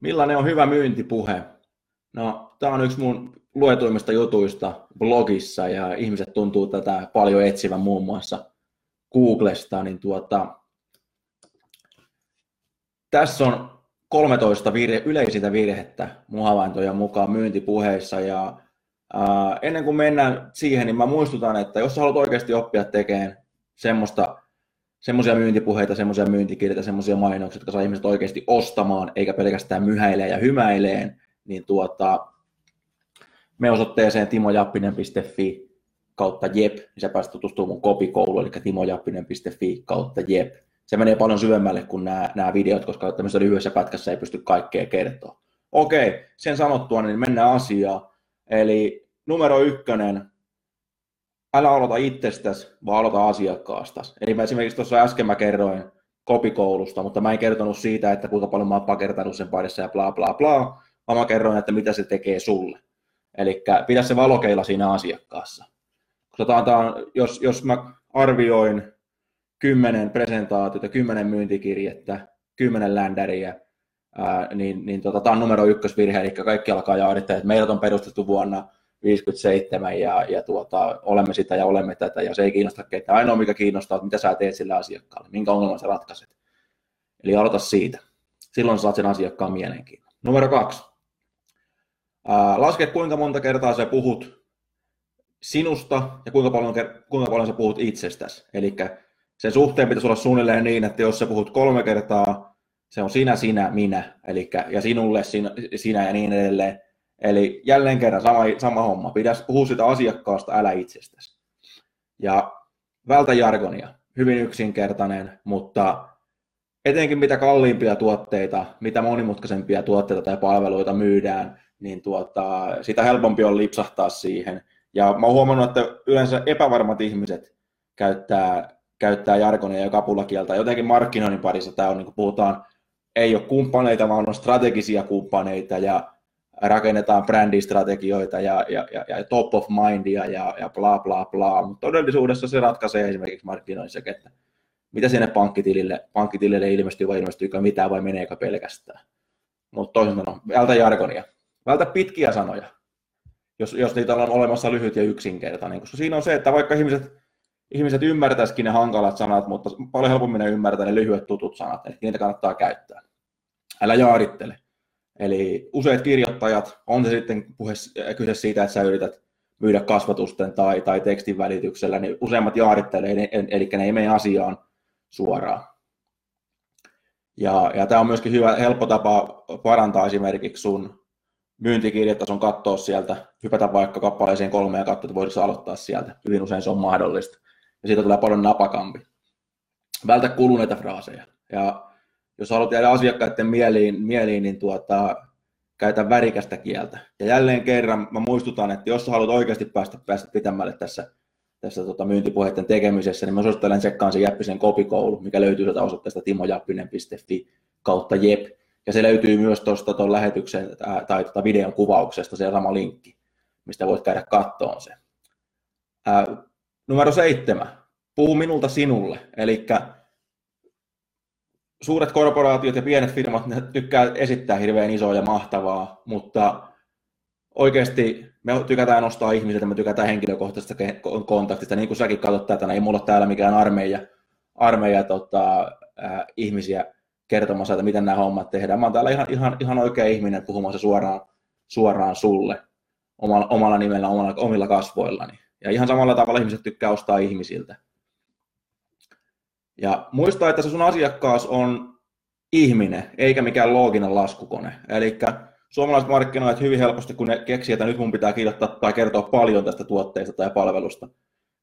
Millainen on hyvä myyntipuhe? No, tämä on yksi mun luetuimmista jutuista blogissa ja ihmiset tuntuu tätä paljon etsivän muun muassa Googlesta, niin tuota, tässä on 13 virhe, yleisintä virhettä mun havaintojen mukaan myyntipuheissa ja ää, ennen kuin mennään siihen, niin mä muistutan, että jos sä haluat oikeasti oppia tekemään semmoista semmoisia myyntipuheita, semmoisia myyntikirjoja, semmoisia mainoksia, jotka saa ihmiset oikeasti ostamaan, eikä pelkästään myhäilee ja hymäileen, niin tuota, me osoitteeseen timojappinen.fi kautta jep, niin sä pääset tutustumaan mun kopikouluun, eli timojappinen.fi kautta jep. Se menee paljon syvemmälle kuin nämä, nämä videot, koska tämmöisessä lyhyessä pätkässä ei pysty kaikkea kertoa. Okei, sen sanottua, niin mennään asiaan. Eli numero ykkönen, älä aloita itsestäsi, vaan aloita asiakkaasta. Eli mä esimerkiksi tuossa äsken mä kerroin kopikoulusta, mutta mä en kertonut siitä, että kuinka paljon mä oon pakertanut sen parissa ja bla bla bla, vaan mä kerroin, että mitä se tekee sulle. Eli pidä se valokeila siinä asiakkaassa. Otetaan, jos, jos mä arvioin kymmenen presentaatiota, kymmenen myyntikirjettä, kymmenen ländäriä, ää, niin, niin tota, tämä on numero ykkösvirhe, eli kaikki alkaa jaarittaa, että meidät on perustettu vuonna 57 ja, ja tuota, olemme sitä ja olemme tätä ja se ei kiinnosta ketään. Ainoa mikä kiinnostaa, että mitä sä teet sillä asiakkaalle, minkä ongelman sä ratkaiset. Eli aloita siitä. Silloin saat sen asiakkaan mielenkiinnon. Numero kaksi. Ää, laske kuinka monta kertaa sä puhut sinusta ja kuinka paljon, kuinka paljon sä puhut itsestäsi. Eli sen suhteen pitäisi olla suunnilleen niin, että jos sä puhut kolme kertaa, se on sinä, sinä, minä, eli ja sinulle, sinä, sinä ja niin edelleen, Eli jälleen kerran sama, sama homma. Pidä puhua sitä asiakkaasta, älä itsestäsi. Ja vältä jargonia. Hyvin yksinkertainen, mutta etenkin mitä kalliimpia tuotteita, mitä monimutkaisempia tuotteita tai palveluita myydään, niin tuota, sitä helpompi on lipsahtaa siihen. Ja mä oon huomannut, että yleensä epävarmat ihmiset käyttää, käyttää jargonia ja kapulakieltä. Jotenkin markkinoinnin parissa tämä on, niin puhutaan, ei ole kumppaneita, vaan on strategisia kumppaneita ja rakennetaan brändistrategioita ja, ja, ja, ja top of mindia ja, ja bla bla bla, mutta todellisuudessa se ratkaisee esimerkiksi markkinoissa, että mitä sinne pankkitilille, pankkitilille ilmestyy vai ilmestyykö mitään vai meneekö pelkästään. Mutta toisin sanoen, vältä jargonia, vältä pitkiä sanoja, jos, jos niitä on olemassa lyhyt ja yksinkertainen, koska siinä on se, että vaikka ihmiset, ihmiset ymmärtäisikin ne hankalat sanat, mutta paljon helpommin ne ymmärtää ne lyhyet tutut sanat, eli niitä kannattaa käyttää. Älä jaarittele Eli useat kirjoittajat, on se sitten puhe, kyse siitä, että sä yrität myydä kasvatusten tai, tai tekstin välityksellä, niin useimmat jaarittelee, eli ne ei mene asiaan suoraan. Ja, ja tämä on myöskin hyvä, helppo tapa parantaa esimerkiksi sun myyntikirjetason katsoa sieltä, hypätä vaikka kappaleeseen kolme ja katsoa, että voisiko aloittaa sieltä. Hyvin usein se on mahdollista. Ja siitä tulee paljon napakampi. Vältä kuluneita fraaseja. Ja jos haluat jäädä asiakkaiden mieliin, mieliin niin tuota, käytä värikästä kieltä. Ja jälleen kerran mä muistutan, että jos haluat oikeasti päästä, päästä pitämälle tässä, tässä tota myyntipuheiden tekemisessä, niin mä suosittelen tsekkaan se Jäppisen kopikoulu, mikä löytyy sieltä osoitteesta timojappinen.fi kautta jep. Ja se löytyy myös tuosta tuon lähetyksen tai tuota videon kuvauksesta, se sama linkki, mistä voit käydä kattoon se. Ää, numero seitsemän. Puhu minulta sinulle. Eli suuret korporaatiot ja pienet firmat ne tykkää esittää hirveän isoa ja mahtavaa, mutta oikeasti me tykätään nostaa ihmisiltä, me tykätään henkilökohtaisesta kontaktista, niin kuin säkin katsot tätä, niin ei mulla täällä mikään armeija, armeija tota, äh, ihmisiä kertomassa, että miten nämä hommat tehdään. Mä oon täällä ihan, ihan, ihan oikea ihminen puhumassa suoraan, suoraan sulle omalla, omalla nimellä, omalla, omilla kasvoillani. Ja ihan samalla tavalla ihmiset tykkää ostaa ihmisiltä. Ja muista, että se sun asiakkaas on ihminen, eikä mikään looginen laskukone. Eli suomalaiset markkinoijat hyvin helposti, kun ne keksii, että nyt mun pitää kirjoittaa tai kertoa paljon tästä tuotteesta tai palvelusta,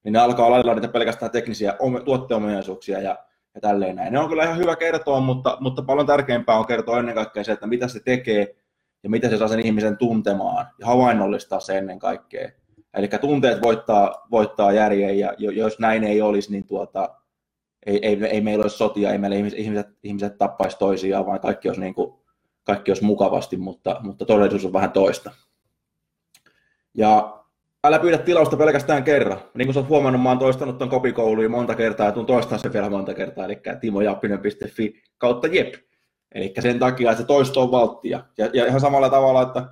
niin ne alkaa lailla niitä pelkästään teknisiä tuotteominaisuuksia ja, ja tälleen näin. Ne on kyllä ihan hyvä kertoa, mutta, mutta paljon tärkeämpää on kertoa ennen kaikkea se, että mitä se tekee ja miten se saa sen ihmisen tuntemaan ja havainnollistaa se ennen kaikkea. Eli tunteet voittaa, voittaa järjen ja jos näin ei olisi, niin tuota, ei, ei, ei meillä olisi sotia, ei meillä ihmiset, ihmiset tappaisi toisiaan, vaan kaikki olisi, niin kuin, kaikki olisi mukavasti, mutta, mutta todellisuus on vähän toista. Ja älä pyydä tilausta pelkästään kerran. Niin kuin sä oot huomannut, mä oon toistanut ton kopikouluun monta kertaa ja tuun toistaa sen vielä monta kertaa, eli timojappinen.fi kautta jep. Eli sen takia, että se toisto on valttia. Ja, ja ihan samalla tavalla, että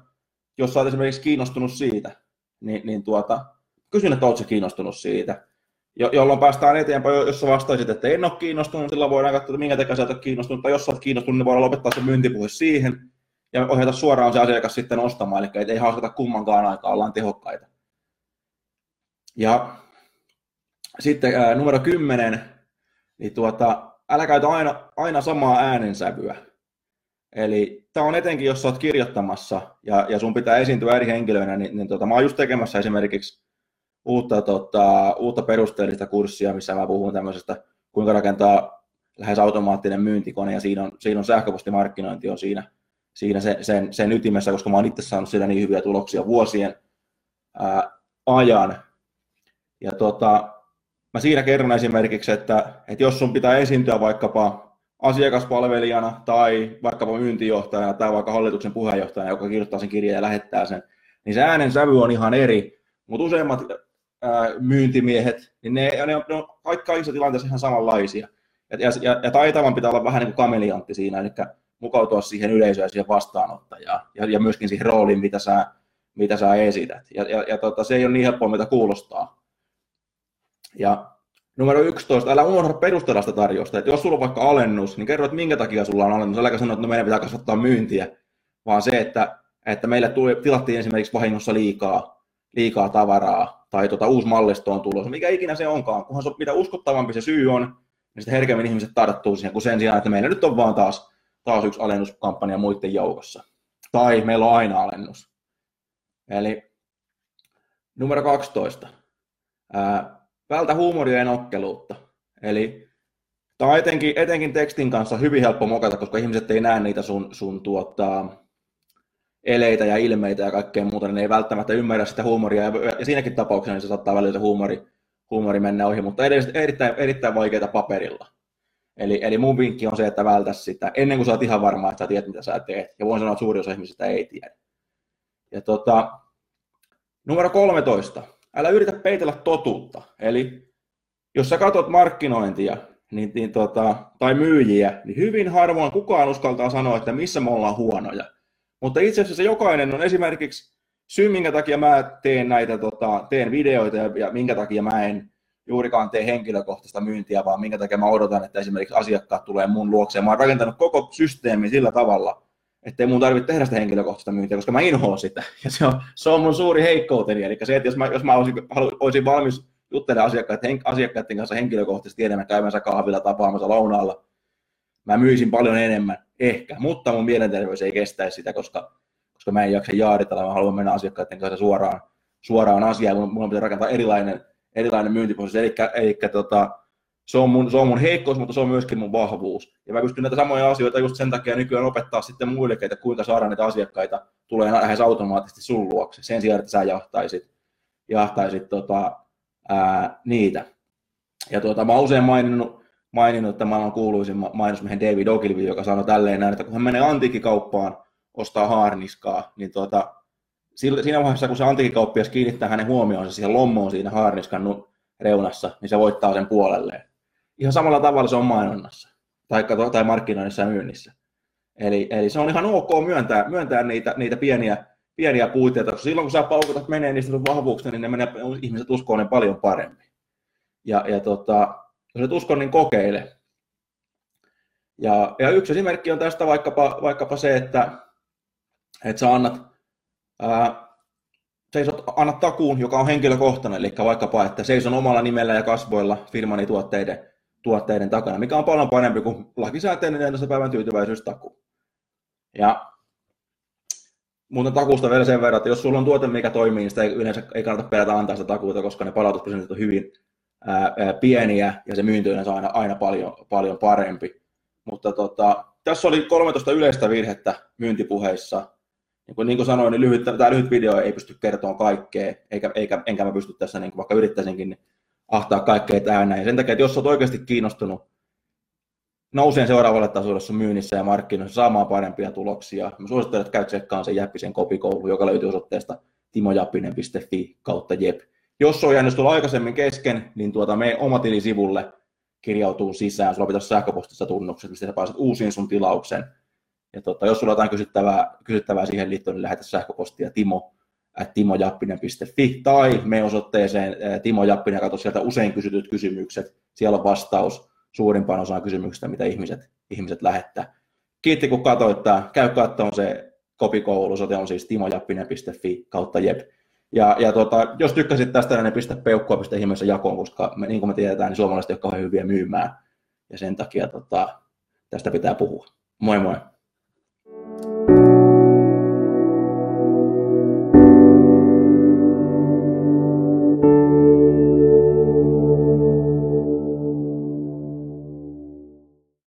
jos sä oot esimerkiksi kiinnostunut siitä, niin, niin tuota, kysyn, että ootko kiinnostunut siitä, jo, jolloin päästään eteenpäin, jos sä vastaisit, että en ole kiinnostunut, silloin voidaan katsoa, että minkä takia sä et ole kiinnostunut, tai jos sä oot kiinnostunut, niin voidaan lopettaa se myyntipuhe siihen, ja ohjata suoraan se asiakas sitten ostamaan, eli ei haaskata kummankaan aikaa, ollaan tehokkaita. Ja sitten ää, numero 10, niin tuota, älä käytä aina, aina samaa äänensävyä. Eli tämä on etenkin, jos olet kirjoittamassa ja, ja sun pitää esiintyä eri henkilöinä, niin, niin tota, mä oon just tekemässä esimerkiksi uutta, tota, uutta perusteellista kurssia, missä mä puhun tämmöisestä, kuinka rakentaa lähes automaattinen myyntikone, ja siinä on, siinä on sähköpostimarkkinointi on siinä, siinä sen, sen, sen ytimessä, koska mä oon itse saanut siitä niin hyviä tuloksia vuosien ää, ajan. Ja tota, mä siinä kerron esimerkiksi, että, että jos sun pitää esiintyä vaikkapa asiakaspalvelijana tai vaikkapa myyntijohtajana tai vaikka hallituksen puheenjohtajana, joka kirjoittaa sen kirjan ja lähettää sen, niin se äänen sävy on ihan eri, mutta useimmat myyntimiehet, niin ne, ne, on, ne on kaikissa tilanteissa ihan samanlaisia. Ja, ja, ja taitavan pitää olla vähän niin kuin kameliantti siinä, eli mukautua siihen yleisöön siihen vastaanottajaan ja, ja myöskin siihen rooliin, mitä sä, mitä sä esität. Ja, ja, ja tota, se ei ole niin helppoa, mitä kuulostaa. Ja numero 11, älä unohda perustella sitä tarjousta. Että jos sulla on vaikka alennus, niin kerro, että minkä takia sulla on alennus. Äläkä sanoa, että no meidän pitää kasvattaa myyntiä, vaan se, että, että meille tuli, tilattiin esimerkiksi vahingossa liikaa, liikaa tavaraa tai tota, uusi mallisto on tulossa. Mikä ikinä se onkaan, kunhan se, mitä uskottavampi se syy on, niin sitten herkemmin ihmiset tarttuu siihen, kun sen sijaan, että meillä nyt on vaan taas, taas yksi alennuskampanja muiden joukossa. Tai meillä on aina alennus. Eli numero 12. Ää, vältä huumoria ja nokkeluutta. Eli tämä on etenkin, etenkin tekstin kanssa hyvin helppo mokata, koska ihmiset ei näe niitä sun, sun tuota, eleitä ja ilmeitä ja kaikkea muuta, niin ne ei välttämättä ymmärrä sitä huumoria, ja, siinäkin tapauksessa niin se saattaa välillä huumori, huumori mennä ohi, mutta erittäin, erittäin vaikeita paperilla. Eli, eli mun vinkki on se, että vältä sitä ennen kuin sä oot ihan varma, että sä tiedät, mitä sä teet. Ja voin sanoa, että suuri osa ihmisistä ei tiedä. Ja tota, numero 13 älä yritä peitellä totuutta. Eli jos sä katsot markkinointia niin, niin tota, tai myyjiä, niin hyvin harvoin kukaan uskaltaa sanoa, että missä me ollaan huonoja. Mutta itse asiassa jokainen on esimerkiksi syy, minkä takia mä teen näitä, tota, teen videoita ja, ja minkä takia mä en juurikaan tee henkilökohtaista myyntiä, vaan minkä takia mä odotan, että esimerkiksi asiakkaat tulee mun luokseen. Mä oon rakentanut koko systeemin sillä tavalla, ettei mun tarvitse tehdä sitä henkilökohtaista myyntiä, koska mä inhoan sitä. Ja se on, se on mun suuri heikkouteni. Eli se, että jos mä, jos mä olisin, olisin valmis juttelemaan asiakkaiden, asiakkaiden kanssa henkilökohtaisesti enemmän käymänsä kahvilla tapaamassa lounaalla, mä myisin paljon enemmän, ehkä, mutta mun mielenterveys ei kestäisi sitä, koska, koska mä en jaksa jaaritella, mä haluan mennä asiakkaiden kanssa suoraan, suoraan asiaan, mun, mun pitää rakentaa erilainen, erilainen myyntiprosessi, eli, eli tota, se on, mun, se on mun heikkous, mutta se on myöskin mun vahvuus. Ja mä pystyn näitä samoja asioita just sen takia nykyään opettaa sitten muille, että kuinka saada näitä asiakkaita tulee lähes automaattisesti sun luokse, sen sijaan, että sä jahtaisit, jahtaisit tota, ää, niitä. Ja tuota, mä oon usein maininnut, maininnut mä oon kuuluisin mainosmiehen David Ogilvy, joka sanoi tälleen näin, että kun hän menee antiikkikauppaan ostaa haarniskaa, niin tuota, siinä vaiheessa, kun se antiikkikauppias kiinnittää hänen huomioonsa siihen lommoon siinä haarniskan reunassa, niin se voittaa sen puolelleen. Ihan samalla tavalla se on mainonnassa tai, tai markkinoinnissa ja myynnissä. Eli, eli se on ihan ok myöntää, myöntää niitä, niitä pieniä, pieniä puitteita, koska silloin kun sä paukutat menee niistä vahvuuksista, niin ne menee, ihmiset uskoo ne paljon paremmin. Ja, ja tota, jos et usko, niin kokeile. Ja, ja yksi esimerkki on tästä vaikkapa, vaikkapa se, että, että sä annat, ää, seisot, annat takuun, joka on henkilökohtainen, eli vaikkapa, että seison omalla nimellä ja kasvoilla firmani tuotteiden, tuotteiden takana, mikä on paljon parempi kuin lakisääteinen 14 päivän tyytyväisyystaku. Ja muuten takuusta vielä sen verran, että jos sulla on tuote, mikä toimii, niin sitä ei, yleensä ei kannata pelätä antaa sitä takuuta, koska ne palautusprosentit on hyvin, pieniä ja se myynti on aina, aina paljon, paljon parempi. Mutta tota, tässä oli 13 yleistä virhettä myyntipuheissa. Niin kuin, niin kuin sanoin, niin lyhyt, tämä lyhyt video ei pysty kertomaan kaikkea, eikä, eikä, enkä mä pysty tässä, niin kuin vaikka yrittäisinkin, niin ahtaa kaikkea tähän näin. Sen takia, että jos olet oikeasti kiinnostunut nouseen seuraavalle tasolle sun myynnissä ja markkinoissa saamaan parempia tuloksia, mä suosittelen, että käy tsekkaan sen Jäppisen kopikoulu, joka löytyy osoitteesta timojappinen.fi kautta jep. Jos on jäänyt tulla aikaisemmin kesken, niin tuota, me oma tilisivulle kirjautuu sisään, sulla pitäisi sähköpostissa tunnukset, mistä sä pääset uusiin sun tilauksen. Ja tota, jos sulla on jotain kysyttävää, kysyttävää siihen liittyen, niin lähetä sähköpostia timo at timojappinen.fi tai me osoitteeseen Timo Jappinen, katso sieltä usein kysytyt kysymykset, siellä on vastaus suurimpaan osaan kysymyksistä, mitä ihmiset, ihmiset lähettää. Kiitti kun katsoit, käy katsomaan se kopikoulu, se on siis timojappinen.fi kautta jep. Ja, ja tota, jos tykkäsit tästä, niin pistä peukkua, pistä ihmeessä jakoon, koska me, niin kuin me tiedetään, niin suomalaiset ei ole hyviä myymään. Ja sen takia tota, tästä pitää puhua. Moi moi!